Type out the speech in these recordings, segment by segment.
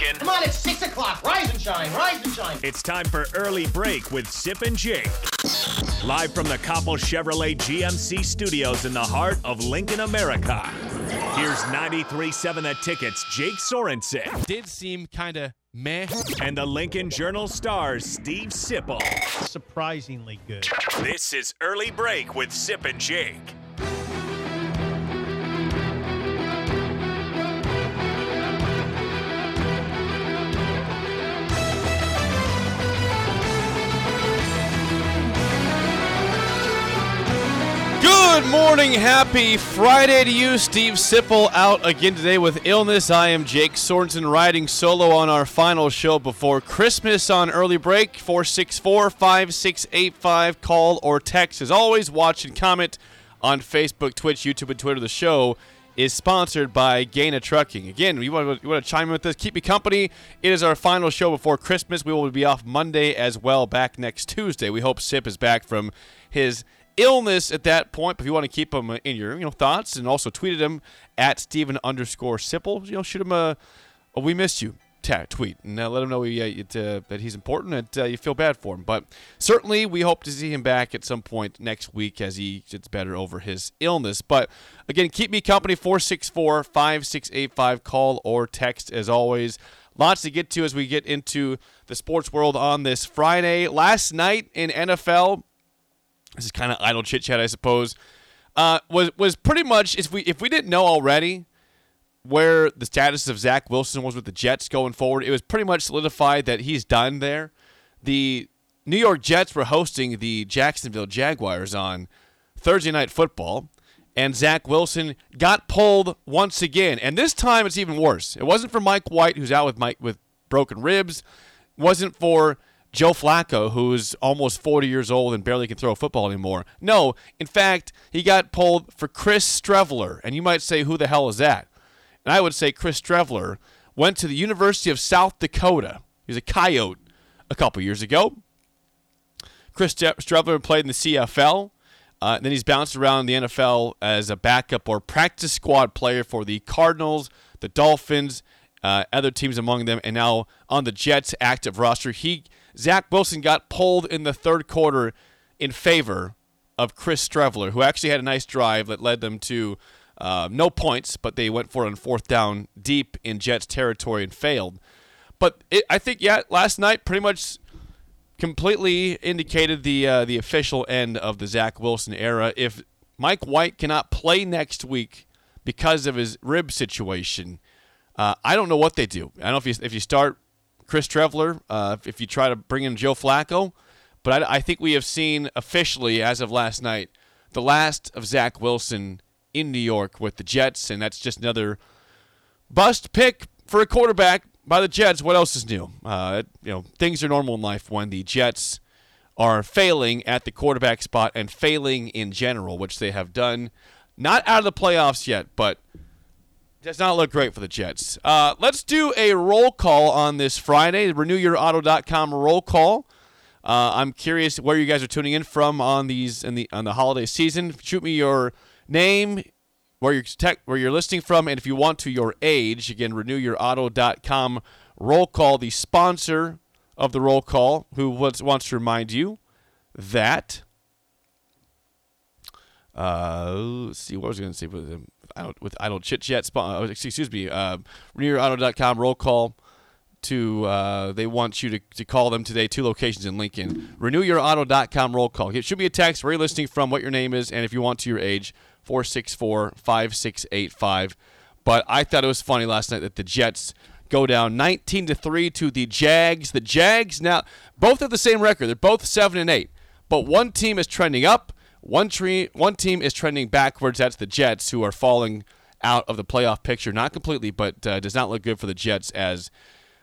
Lincoln. Come on, it's 6 o'clock. Rise and shine, rise and shine. It's time for Early Break with Sip and Jake. Live from the Copple Chevrolet GMC studios in the heart of Lincoln, America. Here's 93.7 The Tickets, Jake Sorensen. Did seem kind of meh. And the Lincoln Journal stars, Steve Sipple. Surprisingly good. This is Early Break with Sip and Jake. Good morning, happy Friday to you. Steve Sipple out again today with illness. I am Jake Sorensen riding solo on our final show before Christmas on early break. 464 5685. Call or text. As always, watch and comment on Facebook, Twitch, YouTube, and Twitter. The show is sponsored by Gana Trucking. Again, you want, to, you want to chime in with us? Keep me company. It is our final show before Christmas. We will be off Monday as well, back next Tuesday. We hope Sip is back from his illness at that point. But if you want to keep him in your you know thoughts and also tweeted him at Steven underscore Sipple, you know, shoot him a, a we missed you tweet and uh, let him know he, uh, it, uh, that he's important and uh, you feel bad for him. But certainly we hope to see him back at some point next week as he gets better over his illness. But again, keep me company 464 5685. Call or text as always. Lots to get to as we get into the sports world on this Friday. Last night in NFL, this is kind of idle chit chat, I suppose. Uh, was was pretty much if we if we didn't know already where the status of Zach Wilson was with the Jets going forward, it was pretty much solidified that he's done there. The New York Jets were hosting the Jacksonville Jaguars on Thursday night football, and Zach Wilson got pulled once again. And this time it's even worse. It wasn't for Mike White, who's out with Mike with broken ribs. Wasn't for Joe Flacco, who's almost 40 years old and barely can throw a football anymore. No, in fact, he got pulled for Chris Streveler. And you might say, who the hell is that? And I would say Chris Streveler went to the University of South Dakota. He was a coyote a couple years ago. Chris Streveler played in the CFL. Uh, then he's bounced around the NFL as a backup or practice squad player for the Cardinals, the Dolphins, uh, other teams among them, and now on the Jets active roster. He Zach Wilson got pulled in the third quarter in favor of Chris Streveler, who actually had a nice drive that led them to uh, no points, but they went for it on fourth down deep in Jets territory and failed. But it, I think, yeah, last night pretty much completely indicated the uh, the official end of the Zach Wilson era. If Mike White cannot play next week because of his rib situation, uh, I don't know what they do. I don't know if you if you start Chris Streveler, uh, if you try to bring in Joe Flacco, but I, I think we have seen officially as of last night the last of Zach Wilson in New York with the Jets, and that's just another bust pick for a quarterback by the Jets. What else is new? Uh, you know, things are normal in life when the Jets are failing at the quarterback spot and failing in general, which they have done. Not out of the playoffs yet, but does not look great for the Jets. Uh, let's do a roll call on this Friday. RenewYourAuto.com roll call. Uh, I'm curious where you guys are tuning in from on these in the on the holiday season. Shoot me your name, where you're tech, where you're listening from, and if you want to, your age. Again, RenewYourAuto.com roll call. The sponsor of the roll call, who wants, wants to remind you that. Uh, let's see what I was going to say them with idle chit chat. Uh, excuse me. Uh, RenewYourAuto.com roll call to uh, they want you to, to call them today. Two locations in Lincoln. RenewYourAuto.com roll call. it should be a text where you're listening from, what your name is, and if you want to, your age. 464 5685. But I thought it was funny last night that the Jets go down 19 to 3 to the Jags. The Jags now both have the same record. They're both 7 and 8. But one team is trending up, one tree, one team is trending backwards. That's the Jets who are falling out of the playoff picture. Not completely, but uh, does not look good for the Jets as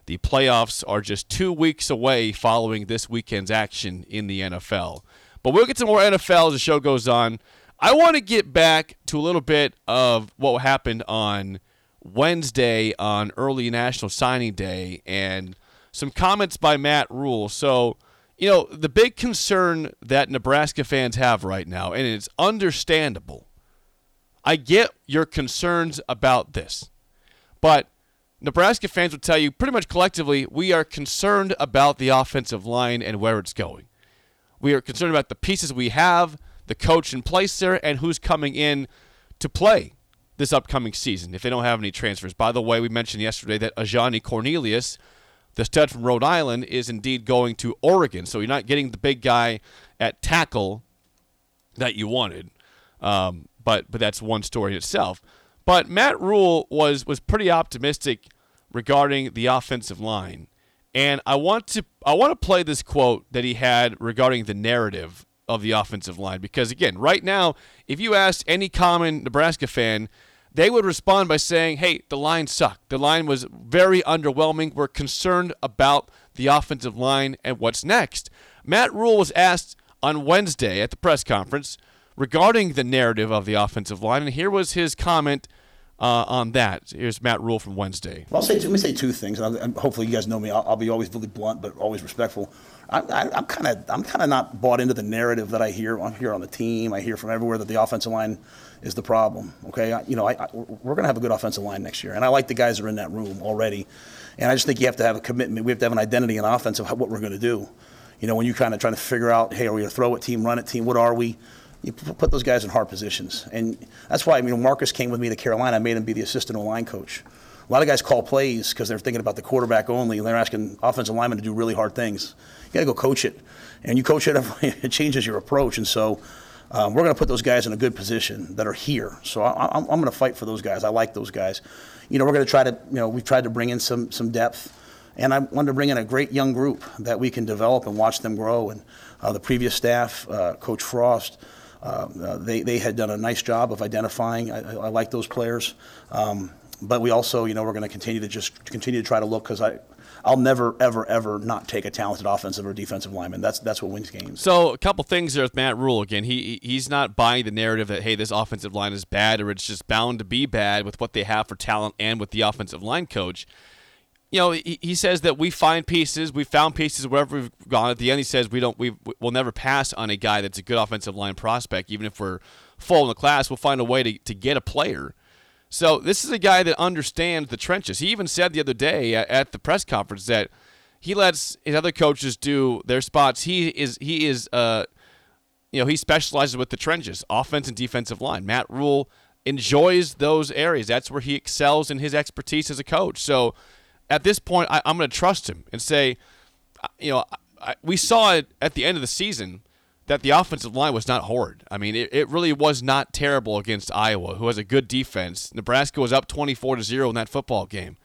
the playoffs are just 2 weeks away following this weekend's action in the NFL. But we'll get to more NFL as the show goes on. I want to get back to a little bit of what happened on Wednesday on early National Signing Day and some comments by Matt Rhule. So, you know, the big concern that Nebraska fans have right now, and it's understandable. I get your concerns about this, but Nebraska fans would tell you pretty much collectively we are concerned about the offensive line and where it's going. We are concerned about the pieces we have, the coach in place there, and who's coming in to play this upcoming season if they don't have any transfers. By the way, we mentioned yesterday that Ajani Cornelius, the stud from Rhode Island, is indeed going to Oregon. So you're not getting the big guy at tackle that you wanted. Um, but but that's one story in itself. But Matt Rhule was was pretty optimistic regarding the offensive line. And I want to I want to play this quote that he had regarding the narrative of the offensive line because again, right now, if you asked any common Nebraska fan, they would respond by saying, "Hey, the line sucked. The line was very underwhelming. We're concerned about the offensive line and what's next." Matt Rhule was asked on Wednesday at the press conference regarding the narrative of the offensive line, and here was his comment uh, on that. Here's Matt Rhule from Wednesday. I'll say let me say two things, and, and hopefully you guys know me. I'll, I'll, be always really blunt, but always respectful. I, am kind of I'm kind of not bought into the narrative that I hear on here on the team. I hear from everywhere that the offensive line is the problem. Okay, I, you know, I, we're going to have a good offensive line next year, and I like the guys that are in that room already. And I just think you have to have a commitment. We have to have an identity in offense of what we're going to do. You know, when you're kind of trying to figure out, hey, are we a throw it team, run it team? What are we? you put those guys in hard positions. And that's why, I mean, Marcus came with me to Carolina. I made him be the assistant line coach. A lot of guys call plays because they're thinking about the quarterback only, and they're asking offensive linemen to do really hard things. You got to go coach it. And you coach it, it changes your approach. And so um, we're going to put those guys in a good position that are here. So I, am going to fight for those guys. I like those guys. You know, we're going to try to, you know, we've tried to bring in some, some depth. And I wanted to bring in a great young group that we can develop and watch them grow. And uh, the previous staff, uh, Coach Frost, um, uh, they, they had done a nice job of identifying. I, I like those players. Um, but we also, you know, we're going to continue to just continue to try to look because I, I'll never, ever, ever not take a talented offensive or defensive lineman. That's that's what wins games. So a couple things there with Matt Rhule Again, he he's not buying the narrative that hey, this offensive line is bad or it's just bound to be bad with what they have for talent and with the offensive line coach you know, he, says that we find pieces, we found pieces wherever we've gone. At the end, he says we don't, we will never pass on a guy that's a good offensive line prospect, even if we're full in the class. We'll find a way to, to get a player. So this is a guy that understands the trenches. He even said the other day at, the press conference that he lets his other coaches do their spots. He is he is uh, you know, he specializes with the trenches, offense and defensive line. Matt Rhule enjoys those areas. That's where he excels in his expertise as a coach. So at this point, I, am going to trust him and say, uh, you know, I, we saw it at the end of the season that the offensive line was not horrid. I mean, it, it really was not terrible against Iowa, who has a good defense. Nebraska was up 24 to 0 in that football game.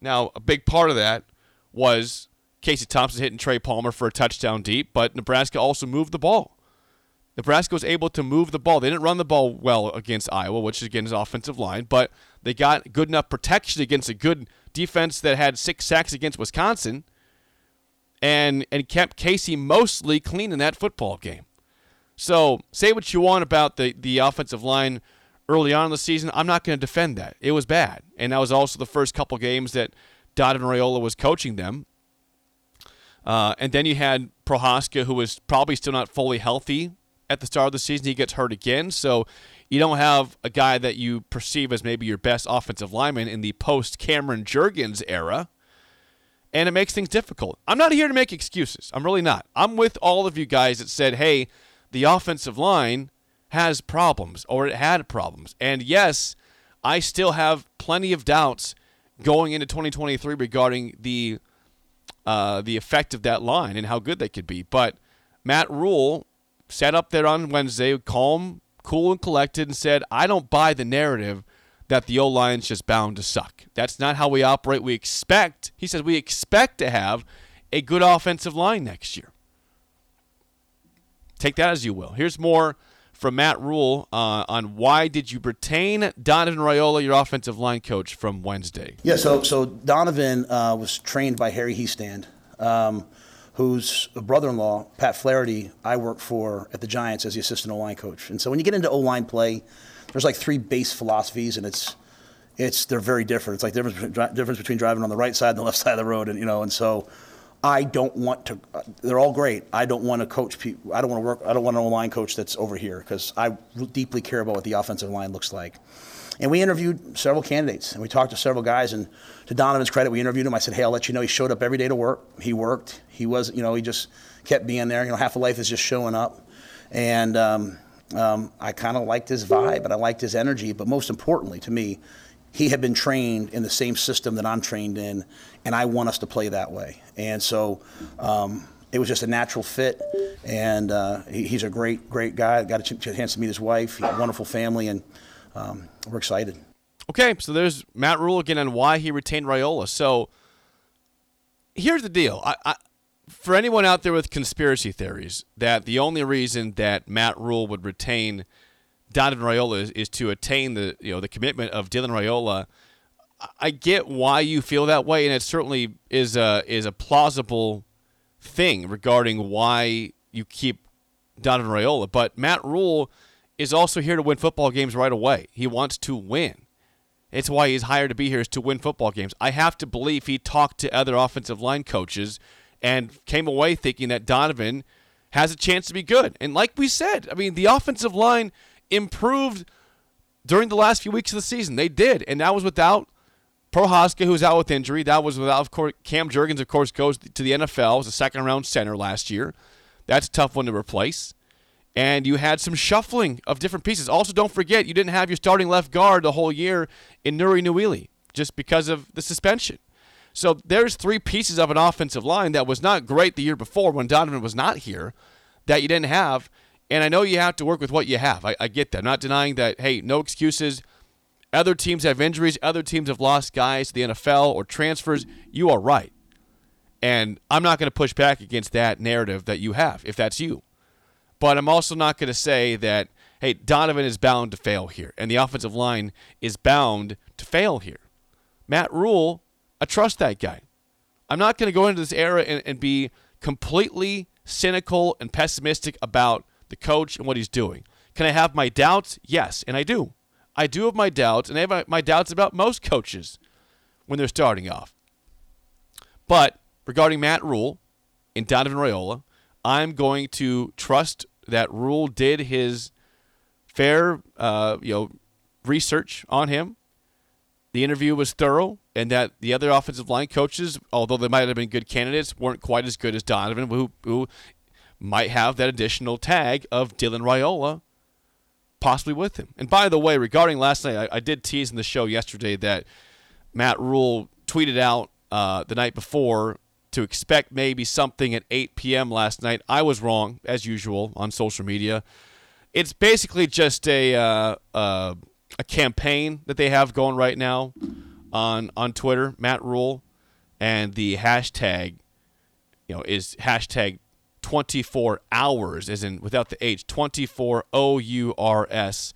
Now, a big part of that was Casey Thompson hitting Trey Palmer for a touchdown deep, but Nebraska also moved the ball. Nebraska was able to move the ball. They didn't run the ball well against Iowa, which is again is offensive line, but they got good enough protection against a good defense that had six sacks against Wisconsin and and kept Casey mostly clean in that football game. So say what you want about the, the offensive line early on in the season. I'm not going to defend that. It was bad. And that was also the first couple games that Donovan Raiola was coaching them. Uh, and then you had Prochazka, who was probably still not fully healthy at the start of the season. He gets hurt again. So you don't have a guy that you perceive as maybe your best offensive lineman in the post Cameron Jurgens era. And it makes things difficult. I'm not here to make excuses. I'm really not. I'm with all of you guys that said, hey, the offensive line has problems or it had problems. And yes, I still have plenty of doubts going into 2023 regarding the uh, the effect of that line and how good they could be. But Matt Rhule sat up there on Wednesday, calm, cool and collected and said, I don't buy the narrative that the O line's just bound to suck. That's not how we operate. We expect, he says, we expect to have a good offensive line next year. Take that as you will. Here's more from Matt Rhule uh, on why did you retain Donovan Raiola, your offensive line coach, from Wednesday? Yeah, so so Donovan uh, was trained by Harry Hiestand. Um, whose brother-in-law, Pat Flaherty, I work for at the Giants as the assistant O-line coach. And so when you get into O-line play, there's like three base philosophies, and it's it's they're very different. It's like the difference, difference between driving on the right side and the left side of the road, and you know, and so. I don't want to. They're all great. I don't want to coach people. I don't want to work. I don't want an line coach that's over here because I deeply care about what the offensive line looks like. And we interviewed several candidates, and we talked to several guys. And to Donovan's credit, we interviewed him. I said, "Hey, I'll let you know." He showed up every day to work. He worked. He was, you know, he just kept being there. You know, half of life is just showing up. And um, um, I kind of liked his vibe, and I liked his energy. But most importantly, to me, he had been trained in the same system that I'm trained in, and I want us to play that way. And so. Um, it was just a natural fit, and uh, he, he's a great, great guy. Got a chance to meet his wife. He a wonderful family, and um, we're excited. Okay, so there's Matt Rhule again on why he retained Raiola. So here's the deal. I, I, for anyone out there with conspiracy theories, that the only reason that Matt Rhule would retain Donovan Raiola is, is to attain the you know the commitment of Dylan Raiola. I get why you feel that way, and it certainly is a is a plausible thing regarding why you keep Donovan Raiola. But Matt Rhule is also here to win football games right away. He wants to win. It's why he's hired to be here is to win football games. I have to believe he talked to other offensive line coaches and came away thinking that Donovan has a chance to be good. And like we said, I mean, the offensive line improved during the last few weeks of the season. They did, and that was without Prochazka, who's out with injury. That was without, of course, Cam Jurgens, of course, goes to the NFL. Was a second round center last year. That's a tough one to replace. And you had some shuffling of different pieces. Also, don't forget, you didn't have your starting left guard the whole year in Nouri Nouili just because of the suspension. So there's three pieces of an offensive line that was not great the year before when Donovan was not here that you didn't have. And I know you have to work with what you have. I, I get that. I'm not denying that, hey, no excuses. Other teams have injuries. Other teams have lost guys to the NFL or transfers. You are right. And I'm not going to push back against that narrative that you have, if that's you. But I'm also not going to say that, hey, Donovan is bound to fail here, and the offensive line is bound to fail here. Matt Rhule, I trust that guy. I'm not going to go into this era and, and be completely cynical and pessimistic about the coach and what he's doing. Can I have my doubts? Yes, and I do. I do have my doubts, and I have my doubts about most coaches when they're starting off. But regarding Matt Rhule and Donovan Raiola, I'm going to trust that Rhule did his fair, uh, you know, research on him. The interview was thorough, and that the other offensive line coaches, although they might have been good candidates, weren't quite as good as Donovan, who, who might have that additional tag of Dylan Raiola possibly with him. And by the way, regarding last night, I, I did tease in the show yesterday that Matt Rhule tweeted out uh, the night before to expect maybe something at 8 p.m. last night. I was wrong, as usual, on social media. It's basically just a uh, uh, a campaign that they have going right now on on Twitter, Matt Rhule, and the hashtag, you know, is hashtag 24 hours, as in without the H, 24 O U R S.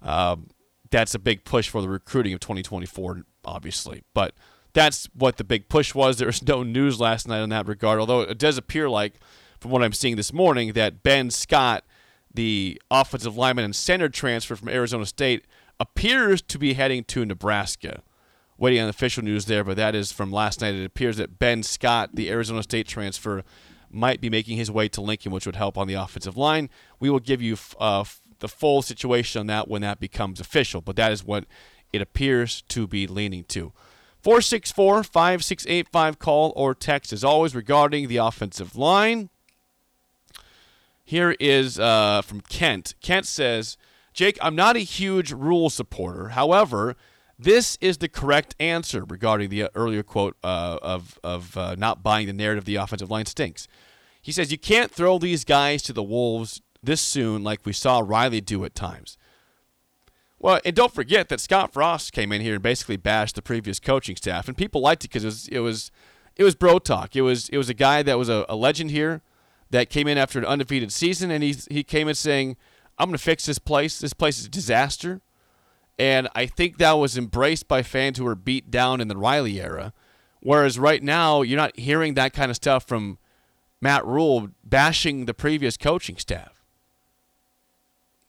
Um, that's a big push for the recruiting of 2024, obviously. But that's what the big push was. There was no news last night in that regard, although it does appear like, from what I'm seeing this morning, that Ben Scott, the offensive lineman and center transfer from Arizona State, appears to be heading to Nebraska. Waiting on official news there, but that is from last night. It appears that Ben Scott, the Arizona State transfer, might be making his way to Lincoln, which would help on the offensive line. We will give you uh, the full situation on that when that becomes official, but that is what it appears to be leaning to. 464 5685 call or text as always regarding the offensive line. Here is uh, from Kent. Kent says, Jake, I'm not a huge Rhule supporter. However, this is the correct answer regarding the earlier quote uh, of, of uh, not buying the narrative the offensive line stinks. He says, You can't throw these guys to the Wolves this soon like we saw Riley do at times. Well, and don't forget that Scott Frost came in here and basically bashed the previous coaching staff, and people liked it because it was, it was it was bro talk. It was it was a guy that was a, a legend here that came in after an undefeated season, and he he came in saying, "I'm going to fix this place. This place is a disaster." And I think that was embraced by fans who were beat down in the Riley era. Whereas right now, you're not hearing that kind of stuff from Matt Rhule bashing the previous coaching staff.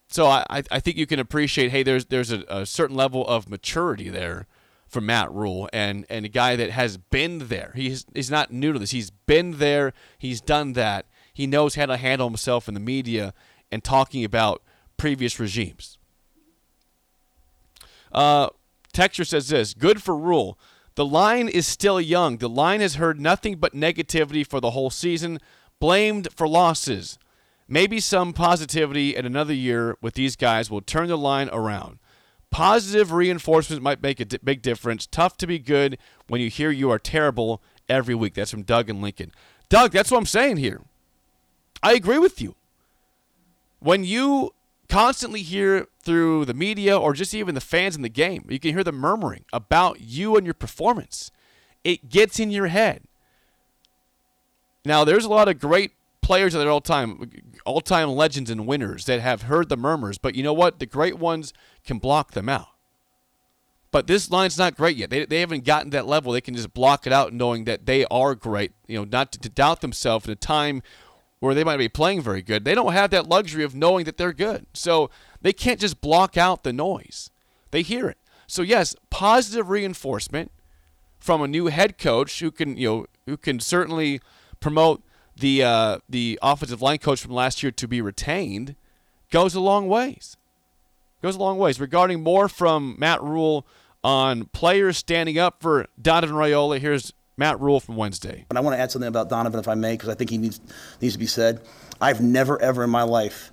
So I, I think you can appreciate, hey, there's there's a, a certain level of maturity there from Matt Rhule and, and a guy that has been there. He's he's not new to this. He's been there. He's done that. He knows how to handle himself in the media and talking about previous regimes. Uh, Texture says this good for Rhule. The line is still young. The line has heard nothing but negativity for the whole season, blamed for losses. Maybe some positivity in another year with these guys will turn the line around. Positive reinforcement might make a big difference. Tough to be good when you hear you are terrible every week. That's from Doug and Lincoln. Doug, that's what I'm saying here. I agree with you. When you constantly hear through the media or just even the fans in the game, you can hear them murmuring about you and your performance. It gets in your head. Now, there's a lot of great players at all time, all time legends and winners that have heard the murmurs, but you know what? The great ones can block them out. But this line's not great yet. They, they haven't gotten that level. They can just block it out knowing that they are great. You know, not to, to doubt themselves in a time where they might be playing very good. They don't have that luxury of knowing that they're good. So they can't just block out the noise. They hear it. So yes, positive reinforcement from a new head coach who can, you know, who can certainly promote the uh, the offensive line coach from last year to be retained goes a long ways. Goes a long ways. Regarding more from Matt Rhule on players standing up for Donovan Raiola. Here's Matt Rhule from Wednesday. And I want to add something about Donovan, if I may, because I think he needs needs to be said. I've never, ever in my life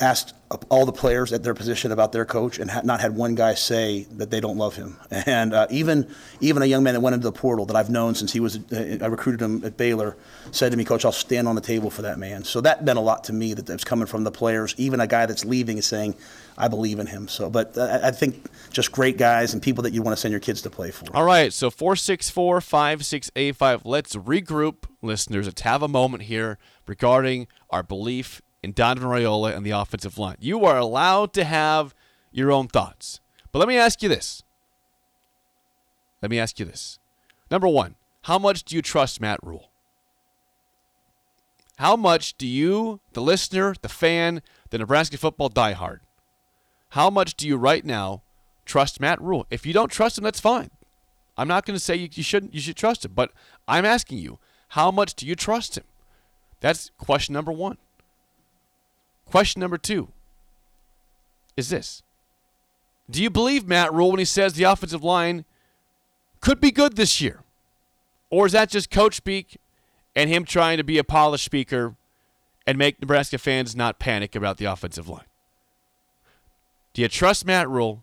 asked all the players at their position about their coach and not had one guy say that they don't love him. And uh, even even a young man that went into the portal that I've known since he was uh, I recruited him at Baylor said to me, Coach, I'll stand on the table for that man. So that meant a lot to me that that's coming from the players. Even a guy that's leaving is saying, I believe in him. So, but uh, I think just great guys and people that you want to send your kids to play for. All right, so 464 5685. Let's regroup, listeners. Let's have a moment here regarding our belief in Donovan Raiola and the offensive line. You are allowed to have your own thoughts. But let me ask you this. Let me ask you this. Number one, how much do you trust Matt Rhule? How much do you, the listener, the fan, the Nebraska football diehard, how much do you right now trust Matt Rhule? If you don't trust him, that's fine. I'm not going to say you, you shouldn't. You should trust him, but I'm asking you, how much do you trust him? That's question number one. Question number two is this: Do you believe Matt Rhule when he says the offensive line could be good this year, or is that just coach speak and him trying to be a polished speaker and make Nebraska fans not panic about the offensive line? Do you trust Matt Rhule?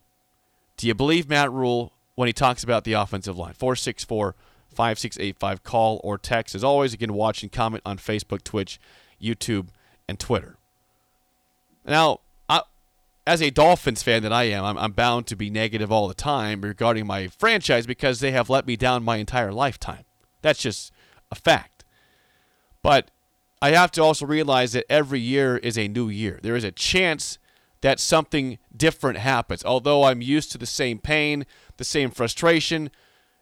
Do you believe Matt Rhule when he talks about the offensive line? 464 5685. Call or text. As always, again, watch and comment on Facebook, Twitch, YouTube, and Twitter. Now, I, as a Dolphins fan that I am, I'm, I'm bound to be negative all the time regarding my franchise because they have let me down my entire lifetime. That's just a fact. But I have to also realize that every year is a new year. There is a chance that something different happens. Although I'm used to the same pain, the same frustration.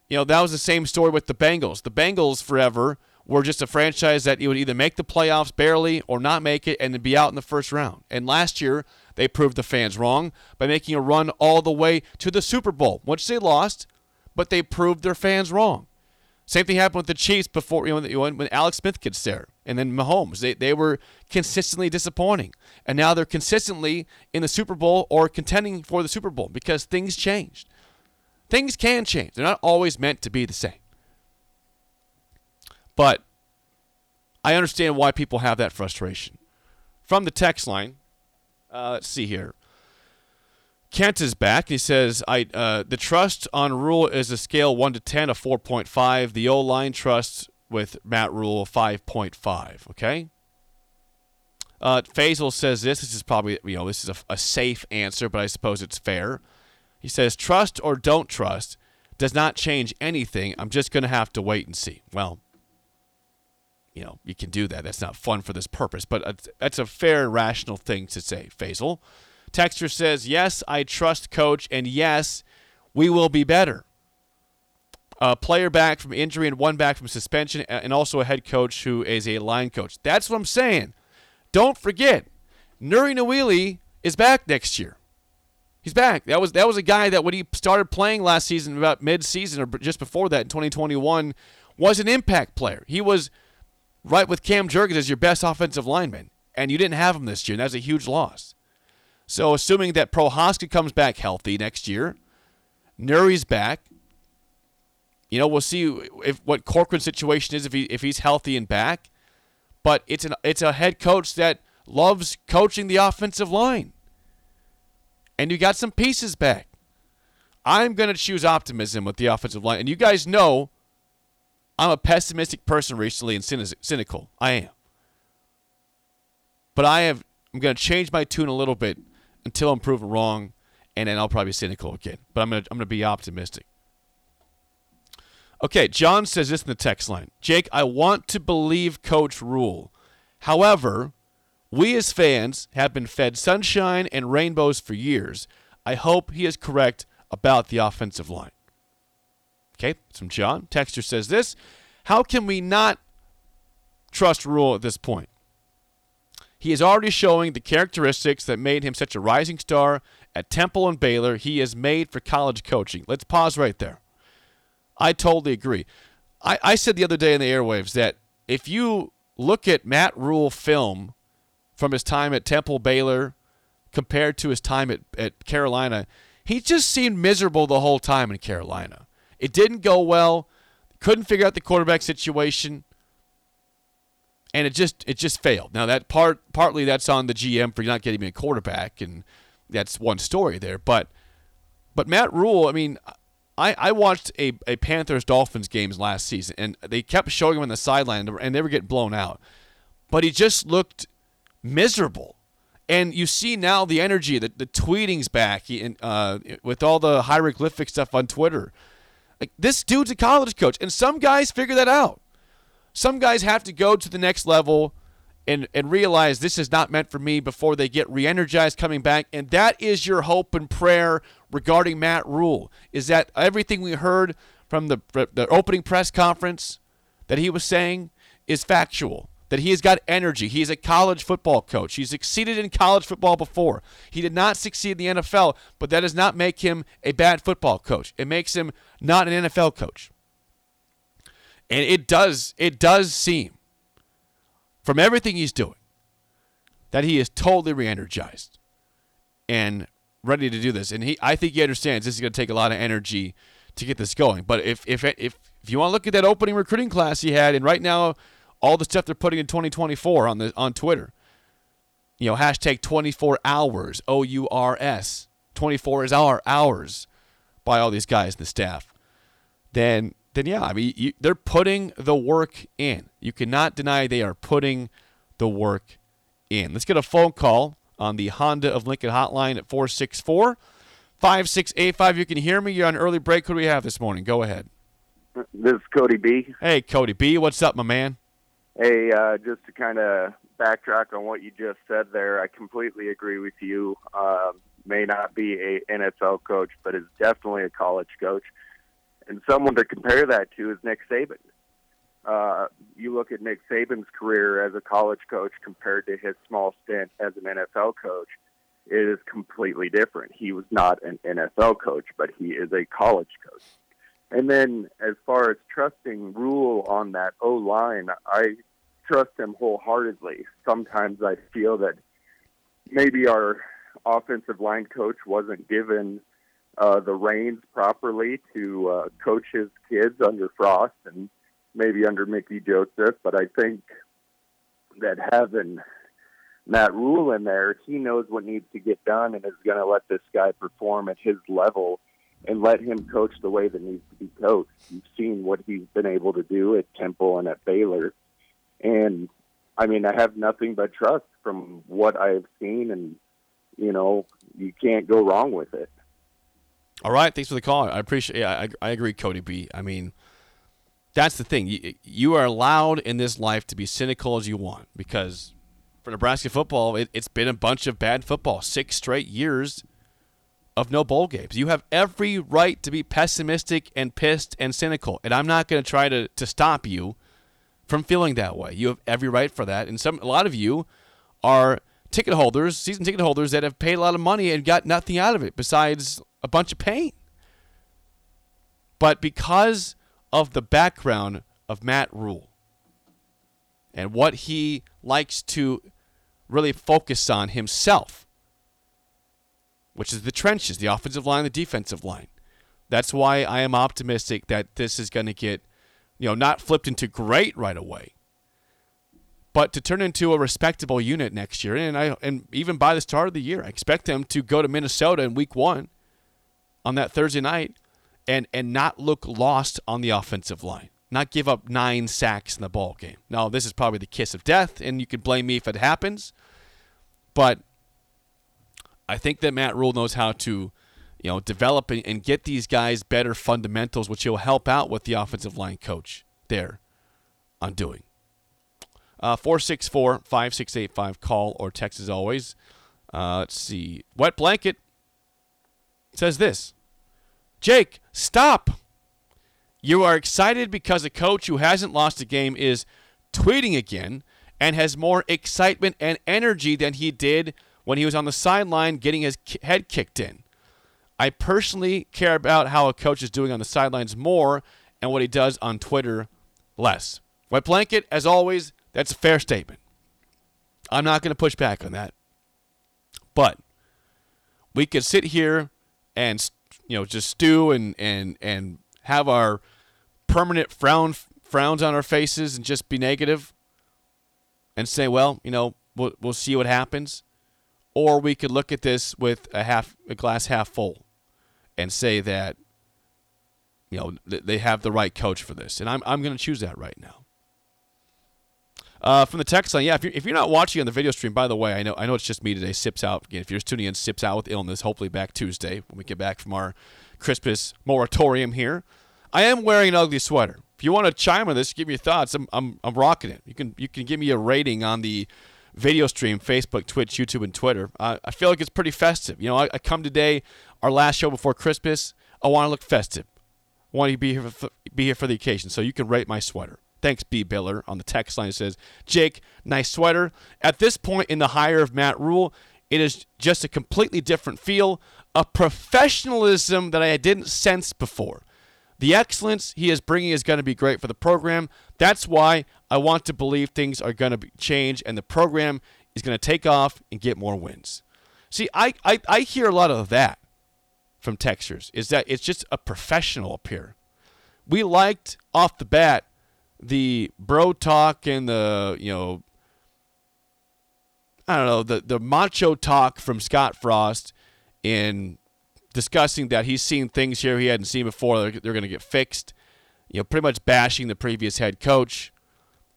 You know, that was the same story with the Bengals. The Bengals forever were just a franchise that you would either make the playoffs barely or not make it and then be out in the first round. And last year, they proved the fans wrong by making a run all the way to the Super Bowl, which they lost, but they proved their fans wrong. Same thing happened with the Chiefs before you know, when Alex Smith gets there, and then Mahomes. They, they were consistently disappointing, and now they're consistently in the Super Bowl or contending for the Super Bowl because things changed. Things can change. They're not always meant to be the same. But I understand why people have that frustration. From the text line, uh, let's see here. Kent is back. He says, "I uh, the trust on Rhule is a scale one to ten, a four point five. The O line trust with Matt Rhule five point five. Okay." Uh, Faisal says this. This is probably you know this is a, a safe answer, but I suppose it's fair. He says, "Trust or don't trust does not change anything. I'm just going to have to wait and see." Well, you know you can do that. That's not fun for this purpose, but that's a fair, rational thing to say. Faisal. Texter says, Yes, I trust coach, and yes, we will be better. A player back from injury and one back from suspension, and also a head coach who is a line coach. That's what I'm saying. Don't forget, Nouri Nouili is back next year. He's back. That was that was a guy that when he started playing last season, about mid-season or just before that in 2021, was an impact player. He was right with Cam Jurgens as your best offensive lineman, and you didn't have him this year, and that's a huge loss. So, assuming that Prochazka comes back healthy next year, Nouri's back. You know, we'll see if what Corcoran's situation is if he if he's healthy and back. But it's an it's a head coach that loves coaching the offensive line. And you got some pieces back. I'm going to choose optimism with the offensive line. And you guys know I'm a pessimistic person recently and cynical. I am. But I have I'm going to change my tune a little bit until I'm proven wrong and then I'll probably be cynical again. But I'm going to I'm going to be optimistic. Okay, John says this in the text line. Jake, I want to believe Coach Rhule. However, we as fans have been fed sunshine and rainbows for years. I hope he is correct about the offensive line. Okay, some John. Texture says this How can we not trust Rhule at this point? He is already showing the characteristics that made him such a rising star at Temple and Baylor. He is made for college coaching. Let's pause right there. I totally agree. I, I said the other day in the airwaves that if you look at Matt Rhule film from his time at Temple Baylor compared to his time at, at Carolina, he just seemed miserable the whole time in Carolina. It didn't go well. Couldn't figure out the quarterback situation. And it just it just failed. Now that part partly that's on the GM for not getting me a quarterback, and that's one story there. But but Matt Rhule, I mean, I, I watched a, a Panthers Dolphins games last season, and they kept showing him on the sideline, and they were getting blown out. But he just looked miserable. And you see now the energy, the, the tweeting's back he, uh, with all the hieroglyphic stuff on Twitter. Like this dude's a college coach, and some guys figure that out. Some guys have to go to the next level and, and realize this is not meant for me before they get re-energized coming back. And that is your hope and prayer regarding Matt Rhule. Is that everything we heard from the the opening press conference that he was saying is factual. That he has got energy. He is a college football coach. He's succeeded in college football before. He did not succeed in the NFL, but that does not make him a bad football coach. It makes him not an NFL coach. And it does it does seem from everything he's doing that he is totally re-energized and ready to do this. And he, I think he understands this is going to take a lot of energy to get this going. But if if if if you want to look at that opening recruiting class he had, and right now all the stuff they're putting in 2024 on the on Twitter, you know, hashtag 24 hours O U R S 24 is our hours by all these guys and the staff. Then then yeah, I mean you, they're putting the work in. You cannot deny they are putting the work in. Let's get a phone call on the Honda of Lincoln hotline at 464 5685. You can hear me. You're on early break. Who do we have this morning? Go ahead. This is Cody B. Hey, Cody B. What's up, my man? Hey, uh, just to kind of backtrack on what you just said there, I completely agree with you. Uh, may not be a NFL coach, but is definitely a college coach. And someone to compare that to is Nick Saban. Uh, you look at Nick Saban's career as a college coach compared to his small stint as an NFL coach, it is completely different. He was not an NFL coach, but he is a college coach. And then, as far as trusting Rhule on that O line, I trust him wholeheartedly. Sometimes I feel that maybe our offensive line coach wasn't given uh, the reins properly to uh, coach his kids under Frost and maybe under Mickey Joseph. But I think that having Matt Rhule in there, he knows what needs to get done and is going to let this guy perform at his level and let him coach the way that needs to be coached. You've seen what he's been able to do at Temple and at Baylor. And I mean, I have nothing but trust from what I've seen, and you know, you can't go wrong with it. All right, thanks for the call. I appreciate. Yeah, I, I agree, Cody B. I mean, that's the thing. You, you are allowed in this life to be cynical as you want because for Nebraska football, it, it's been a bunch of bad football, six straight years of no bowl games. You have every right to be pessimistic and pissed and cynical, and I'm not going to try to to stop you from feeling that way. You have every right for that, and some a lot of you are ticket holders, season ticket holders that have paid a lot of money and got nothing out of it besides a bunch of pain. But because of the background of Matt Rhule and what he likes to really focus on himself, which is the trenches, the offensive line, the defensive line. That's why I am optimistic that this is going to get, you know, not flipped into great right away, but to turn into a respectable unit next year. And I and even by the start of the year, I expect them to go to Minnesota in week one on that Thursday night and and not look lost on the offensive line. Not give up nine sacks in the ball game. Now, this is probably the kiss of death, and you can blame me if it happens. But I think that Matt Rhule knows how to, you know, develop and, and get these guys better fundamentals, which he'll help out with the offensive line coach there on doing. Uh, 464 5685 call or text as always. Uh, let's see. Wet Blanket says this Jake, stop. You are excited because a coach who hasn't lost a game is tweeting again and has more excitement and energy than he did when he was on the sideline getting his head kicked in. I personally care about how a coach is doing on the sidelines more and what he does on Twitter less. Wet blanket, as always, that's a fair statement. I'm not going to push back on that. But we could sit here and you know just stew and and and have our permanent frown frowns on our faces and just be negative and say, well, you know, we'll, we'll see what happens. Or we could look at this with a half a glass half full and say that you know they have the right coach for this, and I'm I'm going to choose that right now. Uh, from the text line, yeah. If you're, if you're not watching on the video stream, by the way, I know I know it's just me today. Sips out again. If you're just tuning in, sips out with illness. Hopefully back Tuesday when we get back from our Christmas moratorium here. I am wearing an ugly sweater. If you want to chime on this, give me your thoughts. I'm, I'm, I'm rocking it. You can you can give me a rating on the video stream, Facebook, Twitch, YouTube, and Twitter. Uh, I feel like it's pretty festive. You know, I, I, come today, our last show before Christmas. I want to look festive. I want to be here for, be here for the occasion. So you can rate my sweater. Thanks, B. Biller. On the text line, it says, Jake, nice sweater. At this point in the hire of Matt Rhule, it is just a completely different feel, a professionalism that I didn't sense before. The excellence he is bringing is going to be great for the program. That's why I want to believe things are going to change and the program is going to take off and get more wins. See, I, I, I hear a lot of that from Texters, is that it's just a professional up here. We liked off the bat the bro talk and the you know I don't know the the macho talk from Scott Frost in discussing that he's seen things here he hadn't seen before. They're, they're going to get fixed. You know, pretty much bashing the previous head coach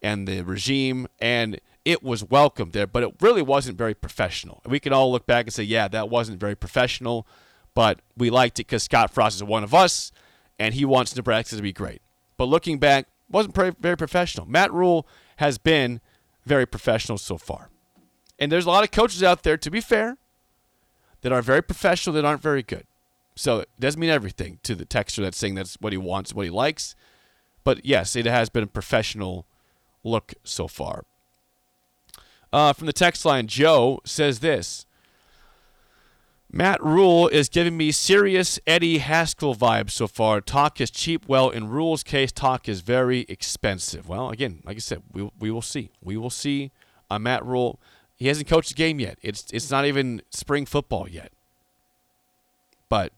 and the regime, and it was welcomed there, but it really wasn't very professional. We can all look back and say, yeah, that wasn't very professional, but we liked it because Scott Frost is one of us, and he wants Nebraska to be great. But looking back, wasn't very professional. Matt Rhule has been very professional so far. And there's a lot of coaches out there, to be fair, that are very professional that aren't very good. So it doesn't mean everything to the texter that's saying that's what he wants, what he likes. But yes, it has been a professional look so far. Uh, from the text line, Joe says this Matt Rhule is giving me serious Eddie Haskell vibes so far. Talk is cheap. Well, in Rhule's case, talk is very expensive. Well, again, like I said, we, we will see. We will see on Matt Rhule. He hasn't coached a game yet. It's it's not even spring football yet. But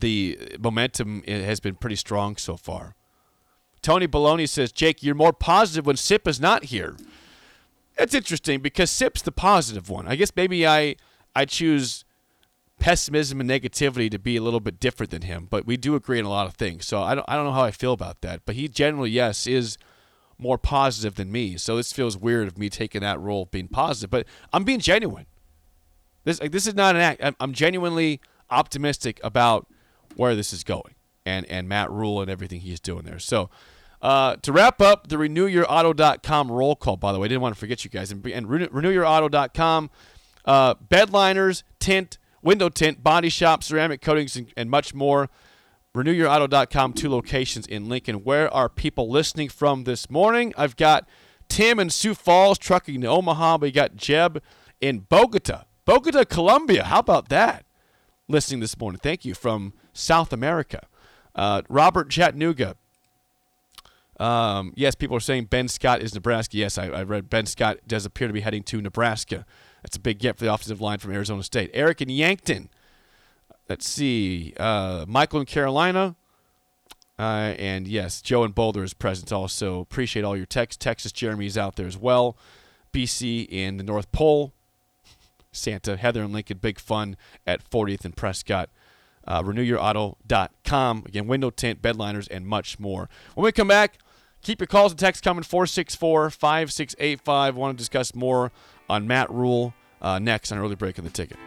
the momentum has been pretty strong so far. Tony Baloney says, Jake, you're more positive when Sip is not here. It's interesting because Sip's the positive one. I guess maybe I I choose pessimism and negativity to be a little bit different than him, but we do agree on a lot of things. So I don't, I don't know how I feel about that. But he generally, yes, is more positive than me. So this feels weird of me taking that role of being positive. But I'm being genuine. This like, this is not an act. I'm, I'm genuinely optimistic about where this is going and and Matt Rhule and everything he's doing there. So. Uh, to wrap up the renewyourauto.com roll call, by the way, I didn't want to forget you guys. And, and renewyourauto.com, uh, bedliners, tint, window tint, body shop, ceramic coatings, and, and much more. RenewYourAuto.com, two locations in Lincoln. Where are people listening from this morning? I've got Tim in Sioux Falls trucking to Omaha. We got Jeb in Bogota, Bogota, Colombia. How about that? Listening this morning. Thank you from South America. Uh, Robert Chattanooga. Um, yes, people are saying Ben Scott is Nebraska. Yes, I, I read Ben Scott does appear to be heading to Nebraska. That's a big get for the offensive line from Arizona State. Eric in Yankton let's see, uh, Michael in Carolina. Uh, and yes, Joe in Boulder is present also. Appreciate all your texts. Texas Jeremy is out there as well. BC in the North Pole. Santa, Heather and Lincoln, big fun at 40th and Prescott. Uh, renewyourauto.com. Again, window tint, bedliners, and much more. When we come back, keep your calls and texts coming 464 5685. Want to discuss more on Matt Rhule uh, next on Early Break in the Ticket.